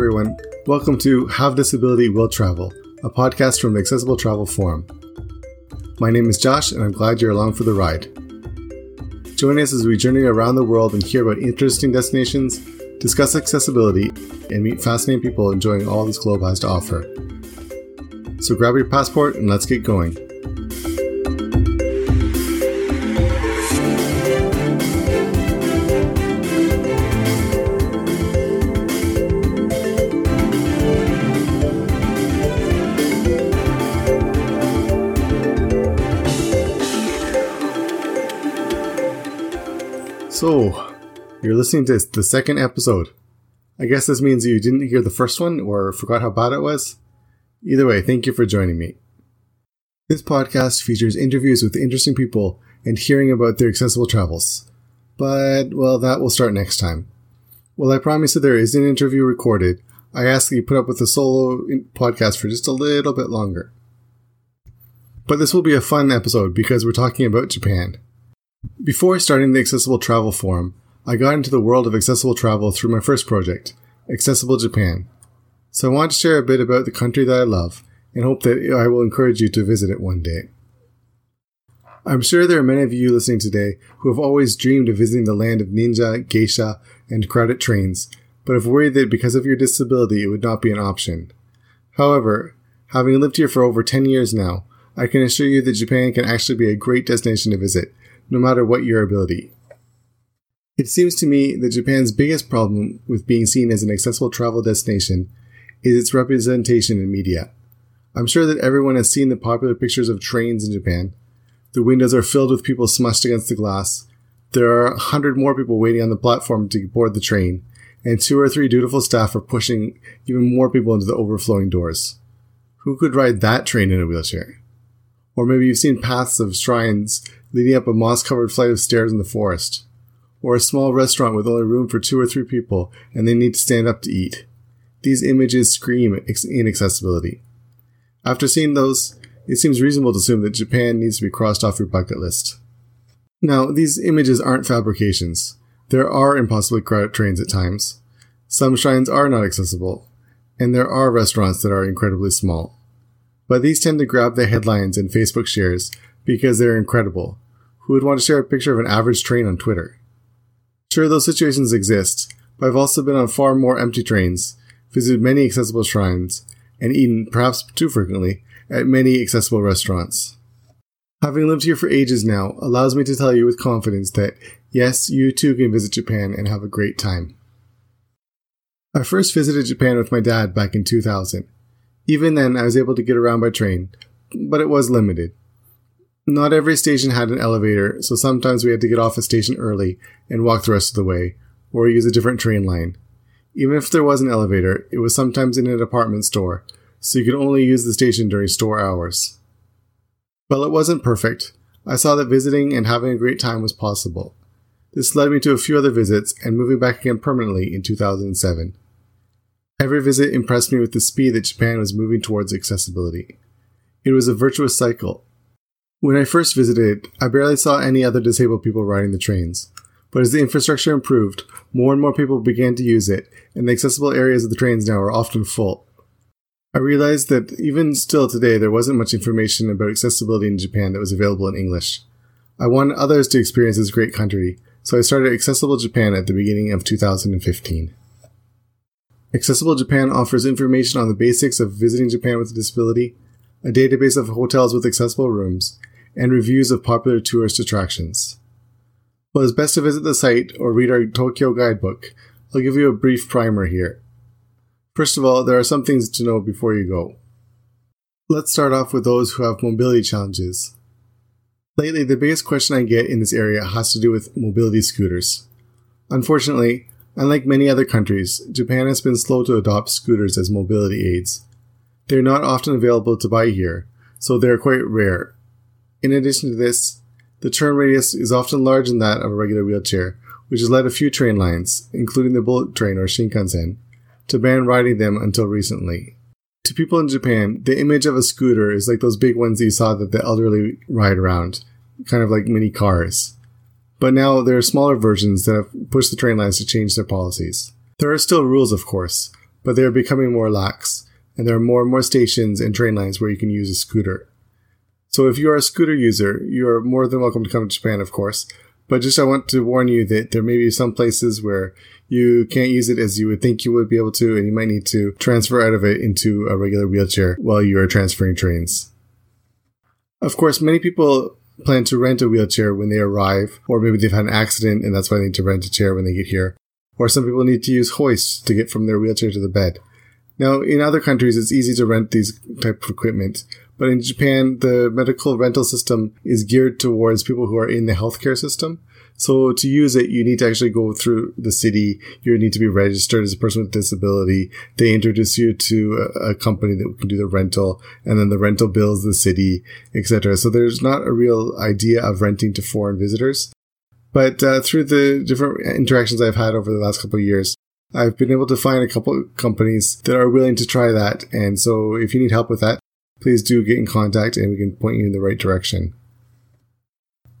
everyone. Welcome to Have Disability Will Travel, a podcast from the Accessible Travel Forum. My name is Josh, and I'm glad you're along for the ride. Join us as we journey around the world and hear about interesting destinations, discuss accessibility, and meet fascinating people enjoying all this globe has to offer. So grab your passport and let's get going. So, you're listening to the second episode. I guess this means you didn't hear the first one or forgot how bad it was. Either way, thank you for joining me. This podcast features interviews with interesting people and hearing about their accessible travels. But, well, that will start next time. Well, I promise that there is an interview recorded. I ask that you put up with the solo podcast for just a little bit longer. But this will be a fun episode because we're talking about Japan. Before starting the Accessible Travel Forum, I got into the world of accessible travel through my first project, Accessible Japan. So I want to share a bit about the country that I love and hope that I will encourage you to visit it one day. I'm sure there are many of you listening today who have always dreamed of visiting the land of ninja, geisha, and crowded trains, but have worried that because of your disability it would not be an option. However, having lived here for over 10 years now, I can assure you that Japan can actually be a great destination to visit no matter what your ability. It seems to me that Japan's biggest problem with being seen as an accessible travel destination is its representation in media. I'm sure that everyone has seen the popular pictures of trains in Japan. The windows are filled with people smushed against the glass. There are a hundred more people waiting on the platform to board the train, and two or three dutiful staff are pushing even more people into the overflowing doors. Who could ride that train in a wheelchair? Or maybe you've seen paths of shrines leading up a moss covered flight of stairs in the forest. Or a small restaurant with only room for two or three people and they need to stand up to eat. These images scream inaccessibility. After seeing those, it seems reasonable to assume that Japan needs to be crossed off your bucket list. Now, these images aren't fabrications. There are impossibly crowded trains at times. Some shrines are not accessible, and there are restaurants that are incredibly small. But these tend to grab the headlines and Facebook shares because they're incredible. Who would want to share a picture of an average train on Twitter? Sure, those situations exist, but I've also been on far more empty trains, visited many accessible shrines, and eaten, perhaps too frequently, at many accessible restaurants. Having lived here for ages now allows me to tell you with confidence that yes, you too can visit Japan and have a great time. I first visited Japan with my dad back in 2000. Even then, I was able to get around by train, but it was limited. Not every station had an elevator, so sometimes we had to get off a station early and walk the rest of the way, or use a different train line. Even if there was an elevator, it was sometimes in a department store, so you could only use the station during store hours. While it wasn't perfect, I saw that visiting and having a great time was possible. This led me to a few other visits and moving back again permanently in 2007. Every visit impressed me with the speed that Japan was moving towards accessibility. It was a virtuous cycle, when I first visited, I barely saw any other disabled people riding the trains. But as the infrastructure improved, more and more people began to use it, and the accessible areas of the trains now are often full. I realized that even still today, there wasn't much information about accessibility in Japan that was available in English. I wanted others to experience this great country, so I started Accessible Japan at the beginning of 2015. Accessible Japan offers information on the basics of visiting Japan with a disability, a database of hotels with accessible rooms, and reviews of popular tourist attractions. Well, it's best to visit the site or read our Tokyo guidebook, I'll give you a brief primer here. First of all, there are some things to know before you go. Let's start off with those who have mobility challenges. Lately, the biggest question I get in this area has to do with mobility scooters. Unfortunately, unlike many other countries, Japan has been slow to adopt scooters as mobility aids. They are not often available to buy here, so they are quite rare, in addition to this, the turn radius is often larger than that of a regular wheelchair, which has led a few train lines, including the bullet train or Shinkansen, to ban riding them until recently. To people in Japan, the image of a scooter is like those big ones you saw that the elderly ride around, kind of like mini cars. But now there are smaller versions that have pushed the train lines to change their policies. There are still rules, of course, but they are becoming more lax, and there are more and more stations and train lines where you can use a scooter. So if you are a scooter user, you are more than welcome to come to Japan, of course. But just I want to warn you that there may be some places where you can't use it as you would think you would be able to, and you might need to transfer out of it into a regular wheelchair while you are transferring trains. Of course, many people plan to rent a wheelchair when they arrive, or maybe they've had an accident and that's why they need to rent a chair when they get here. Or some people need to use hoists to get from their wheelchair to the bed. Now, in other countries, it's easy to rent these type of equipment, but in Japan, the medical rental system is geared towards people who are in the healthcare system. So to use it, you need to actually go through the city. You need to be registered as a person with disability. They introduce you to a, company that can do the rental, and then the rental bills the city, etc. So there's not a real idea of renting to foreign visitors. But uh, through the different interactions I've had over the last couple of years, I've been able to find a couple companies that are willing to try that. And so if you need help with that, please do get in contact and we can point you in the right direction.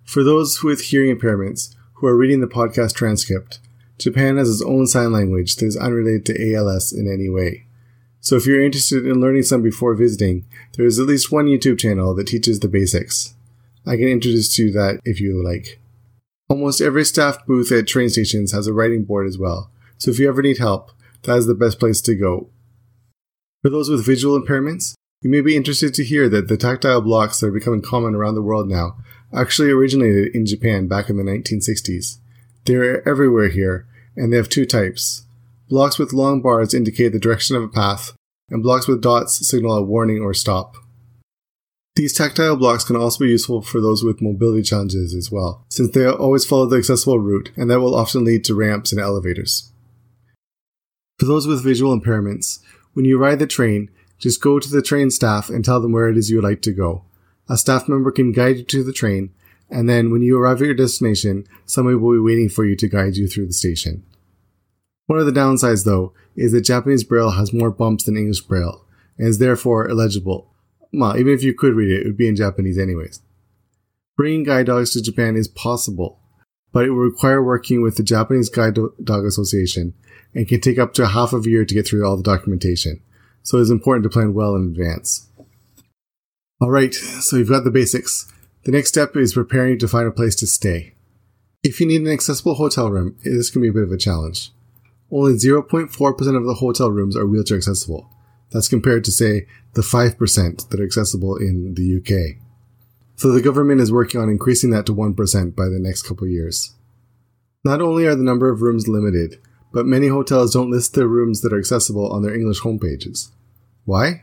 For those with hearing impairments who are reading the podcast transcript, Japan has its own sign language that is unrelated to ASL in any way. So if you're interested in learning some before visiting, there is at least one YouTube channel that teaches the basics. I can introduce you to that if you like. Almost every staff booth at train stations has a writing board as well, so if you ever need help, that is the best place to go. For those with visual impairments, you may be interested to hear that the tactile blocks that are becoming common around the world now actually originated in Japan back in the 1960s. They are everywhere here, and they have two types. Blocks with long bars indicate the direction of a path, and blocks with dots signal a warning or stop. These tactile blocks can also be useful for those with mobility challenges as well, since they always follow the accessible route, and that will often lead to ramps and elevators. For those with visual impairments, when you ride the train, just go to the train staff and tell them where it is you would like to go. A staff member can guide you to the train, and then when you arrive at your destination, somebody will be waiting for you to guide you through the station. One of the downsides, though, is that Japanese Braille has more bumps than English Braille, and is therefore illegible. Well, even if you could read it, it would be in Japanese anyways. Bringing guide dogs to Japan is possible, but it will require working with the Japanese Guide Dog Association and can take up to half of a year to get through all the documentation, so it is important to plan well in advance. All right, so you've got the basics. The next step is preparing to find a place to stay. If you need an accessible hotel room, this can be a bit of a challenge. Only 0.4% of the hotel rooms are wheelchair accessible. That's compared to, say, the 5% that are accessible in the UK. So the government is working on increasing that to 1% by the next couple years. Not only are the number of rooms limited, but many hotels don't list their rooms that are accessible on their English homepages. Why?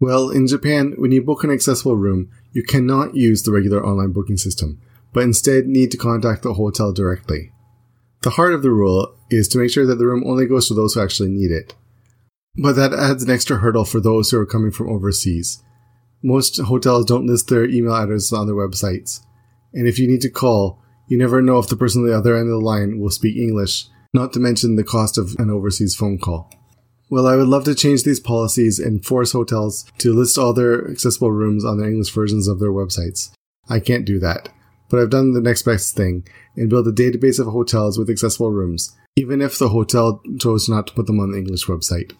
Well, in Japan, when you book an accessible room, you cannot use the regular online booking system, but instead need to contact the hotel directly. The heart of the rule is to make sure that the room only goes to those who actually need it. But that adds an extra hurdle for those who are coming from overseas. Most hotels don't list their email addresses on their websites. And if you need to call, you never know if the person on the other end of the line will speak English, not to mention the cost of an overseas phone call. Well, I would love to change these policies and force hotels to list all their accessible rooms on their English versions of their websites. I can't do that, but I've done the next best thing and built a database of hotels with accessible rooms, even if the hotel chose not to put them on the English website.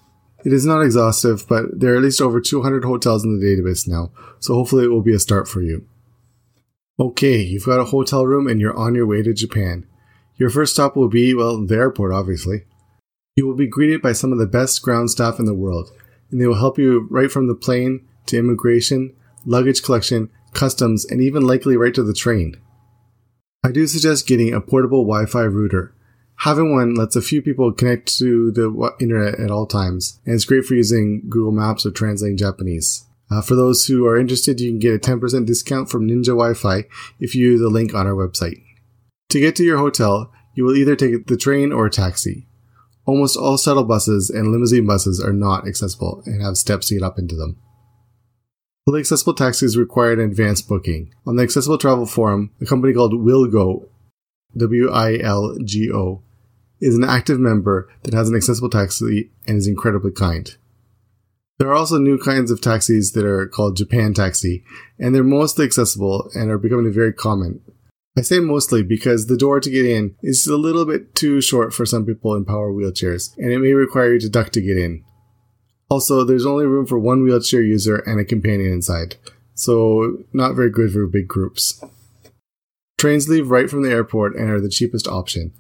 It is not exhaustive, but there are at least over 200 hotels in the database now, so hopefully it will be a start for you. Okay, you've got a hotel room and you're on your way to Japan. Your first stop will be, well, the airport, obviously. You will be greeted by some of the best ground staff in the world, and they will help you right from the plane to immigration, luggage collection, customs, and even likely right to the train. I do suggest getting a portable Wi Fi router. Having one lets a few people connect to the internet at all times, and it's great for using Google Maps or translating Japanese. Uh, for those who are interested, you can get a 10% discount from Ninja Wi Fi if you use the link on our website. To get to your hotel, you will either take the train or a taxi. Almost all shuttle buses and limousine buses are not accessible and have steps to get up into them. Fully accessible taxis require an advance booking. On the Accessible Travel Forum, a company called Wilgo, W-I-L-G-O, is an active member that has an accessible taxi and is incredibly kind. There are also new kinds of taxis that are called Japan Taxi, and they're mostly accessible and are becoming very common. I say mostly because the door to get in is a little bit too short for some people in power wheelchairs, and it may require you to duck to get in. Also, there's only room for one wheelchair user and a companion inside, so not very good for big groups. Trains leave right from the airport and are the cheapest option.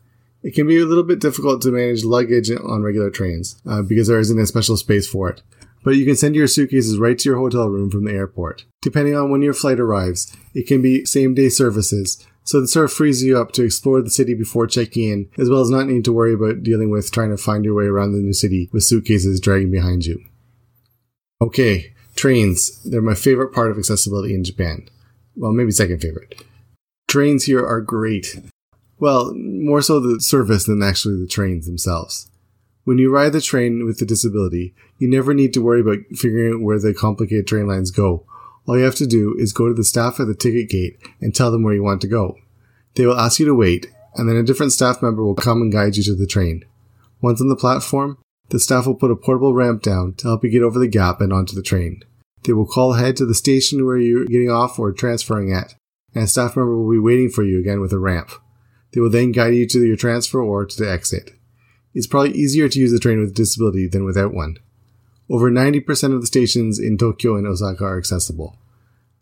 It can be a little bit difficult to manage luggage on regular trains uh, because there isn't a special space for it. But you can send your suitcases right to your hotel room from the airport. Depending on when your flight arrives, it can be same day services, so this sort of frees you up to explore the city before checking in, as well as not needing to worry about dealing with trying to find your way around the new city with suitcases dragging behind you. Okay, trains. They're my favorite part of accessibility in Japan. Well, maybe second favorite. Trains here are great. Well, more so the service than actually the trains themselves. When you ride the train with a disability, you never need to worry about figuring out where the complicated train lines go. All you have to do is go to the staff at the ticket gate and tell them where you want to go. They will ask you to wait, and then a different staff member will come and guide you to the train. Once on the platform, the staff will put a portable ramp down to help you get over the gap and onto the train. They will call ahead to the station where you're getting off or transferring at, and a staff member will be waiting for you again with a ramp. They will then guide you to your transfer or to the exit. It's probably easier to use the train with a disability than without one. Over 90% of the stations in Tokyo and Osaka are accessible.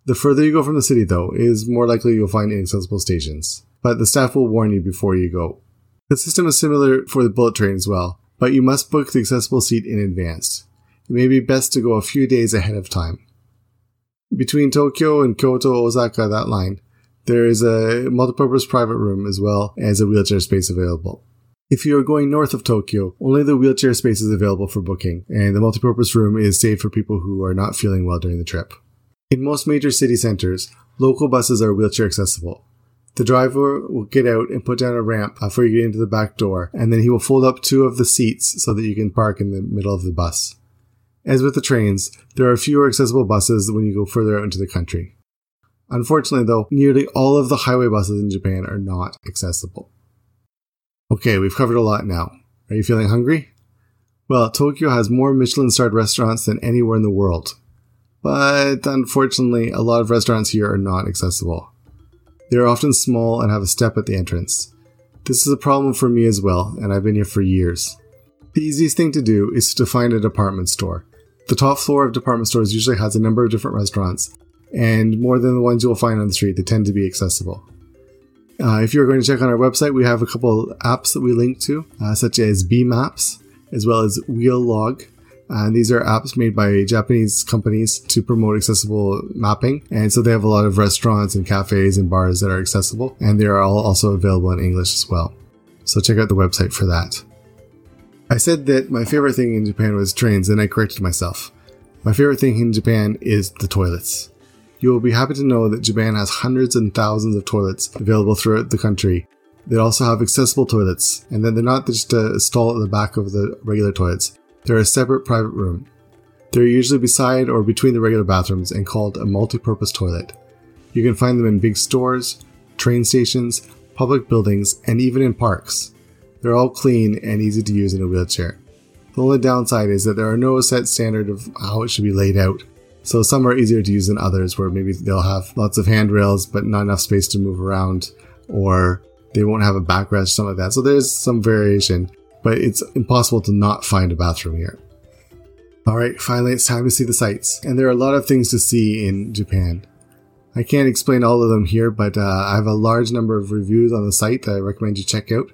The further you go from the city, though, is more likely you'll find inaccessible stations, but the staff will warn you before you go. The system is similar for the bullet train as well, but you must book the accessible seat in advance. It may be best to go a few days ahead of time. Between Tokyo and Kyoto, Osaka, that line, there is a multipurpose private room as well as a wheelchair space available. If you are going north of Tokyo, only the wheelchair space is available for booking, and the multipurpose room is saved for people who are not feeling well during the trip. In most major city centers, local buses are wheelchair accessible. The driver will get out and put down a ramp before you get into the back door, and then he will fold up two of the seats so that you can park in the middle of the bus. As with the trains, there are fewer accessible buses when you go further out into the country. Unfortunately, though, nearly all of the highway buses in Japan are not accessible. Okay, we've covered a lot now. Are you feeling hungry? Well, Tokyo has more Michelin starred restaurants than anywhere in the world. But unfortunately, a lot of restaurants here are not accessible. They are often small and have a step at the entrance. This is a problem for me as well, and I've been here for years. The easiest thing to do is to find a department store. The top floor of department stores usually has a number of different restaurants, and more than the ones you'll find on the street, they tend to be accessible. Uh, if you're going to check on our website, we have a couple apps that we link to, uh, such as B Maps, as well as Wheel Log. And these are apps made by Japanese companies to promote accessible mapping. And so they have a lot of restaurants and cafes and bars that are accessible, and they are all also available in English as well. So check out the website for that. I said that my favorite thing in Japan was trains, and I corrected myself. My favorite thing in Japan is the toilets. You will be happy to know that Japan has hundreds and thousands of toilets available throughout the country. They also have accessible toilets, and then they're not just a stall at the back of the regular toilets. They're a separate private room. They're usually beside or between the regular bathrooms and called a multi-purpose toilet. You can find them in big stores, train stations, public buildings, and even in parks. They're all clean and easy to use in a wheelchair. The only downside is that there are no set standard of how it should be laid out. So some are easier to use than others where maybe they'll have lots of handrails but not enough space to move around or they won't have a backrest, something like that. So there's some variation, but it's impossible to not find a bathroom here. Alright, finally it's time to see the sights. And there are a lot of things to see in Japan. I can't explain all of them here, but uh, I have a large number of reviews on the site that I recommend you check out.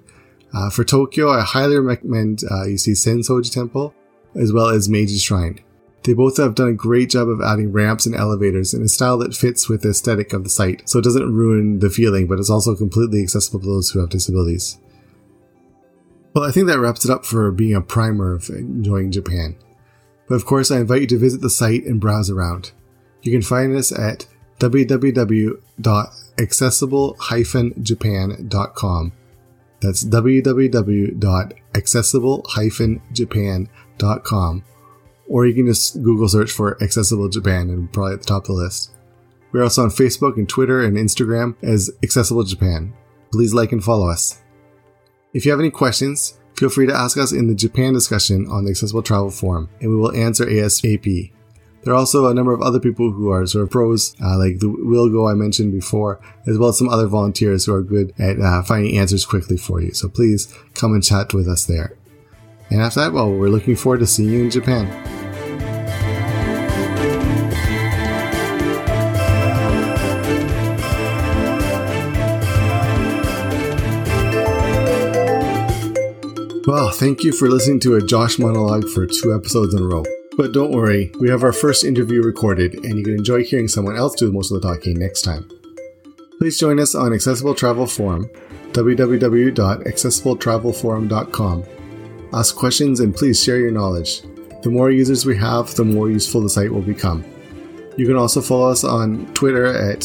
Uh, for Tokyo, I highly recommend uh, you see Sensoji Temple as well as Meiji Shrine. They both have done a great job of adding ramps and elevators in a style that fits with the aesthetic of the site, so it doesn't ruin the feeling, but it's also completely accessible to those who have disabilities. Well, I think that wraps it up for being a primer of enjoying Japan. But of course, I invite you to visit the site and browse around. You can find us at www.accessible-japan.com that's www.accessible-japan.com. Or you can just Google search for Accessible Japan and probably at the top of the list. We're also on Facebook and Twitter and Instagram as Accessible Japan. Please like and follow us. If you have any questions, feel free to ask us in the Japan discussion on the Accessible Travel Forum, and we will answer ASAP. There are also a number of other people who are sort of pros, uh, like the Wilgo I mentioned before, as well as some other volunteers who are good at uh, finding answers quickly for you. So please come and chat with us there. And after that, well, we're looking forward to seeing you in Japan. Well, thank you for listening to a Josh monologue for two episodes in a row. But don't worry, we have our first interview recorded, and you can enjoy hearing someone else do most of the talking next time. Please join us on Accessible Travel Forum, www.accessibletravelforum.com. Ask questions and please share your knowledge. The more users we have, the more useful the site will become. You can also follow us on Twitter at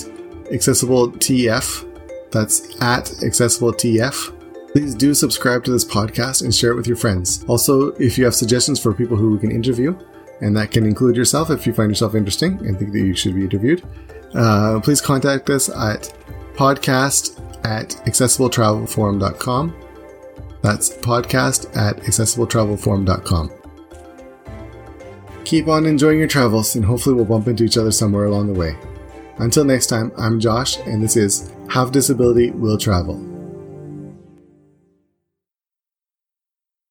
AccessibleTF. That's at AccessibleTF Please do subscribe to this podcast and share it with your friends. Also, if you have suggestions for people who we can interview, and that can include yourself if you find yourself interesting and think that you should be interviewed, uh, please contact us at podcast at accessibletravelforum.com. That's podcast at accessibletravelforum.com. Keep on enjoying your travels, and hopefully, we'll bump into each other somewhere along the way. Until next time, I'm Josh, and this is Have Disability Will Travel.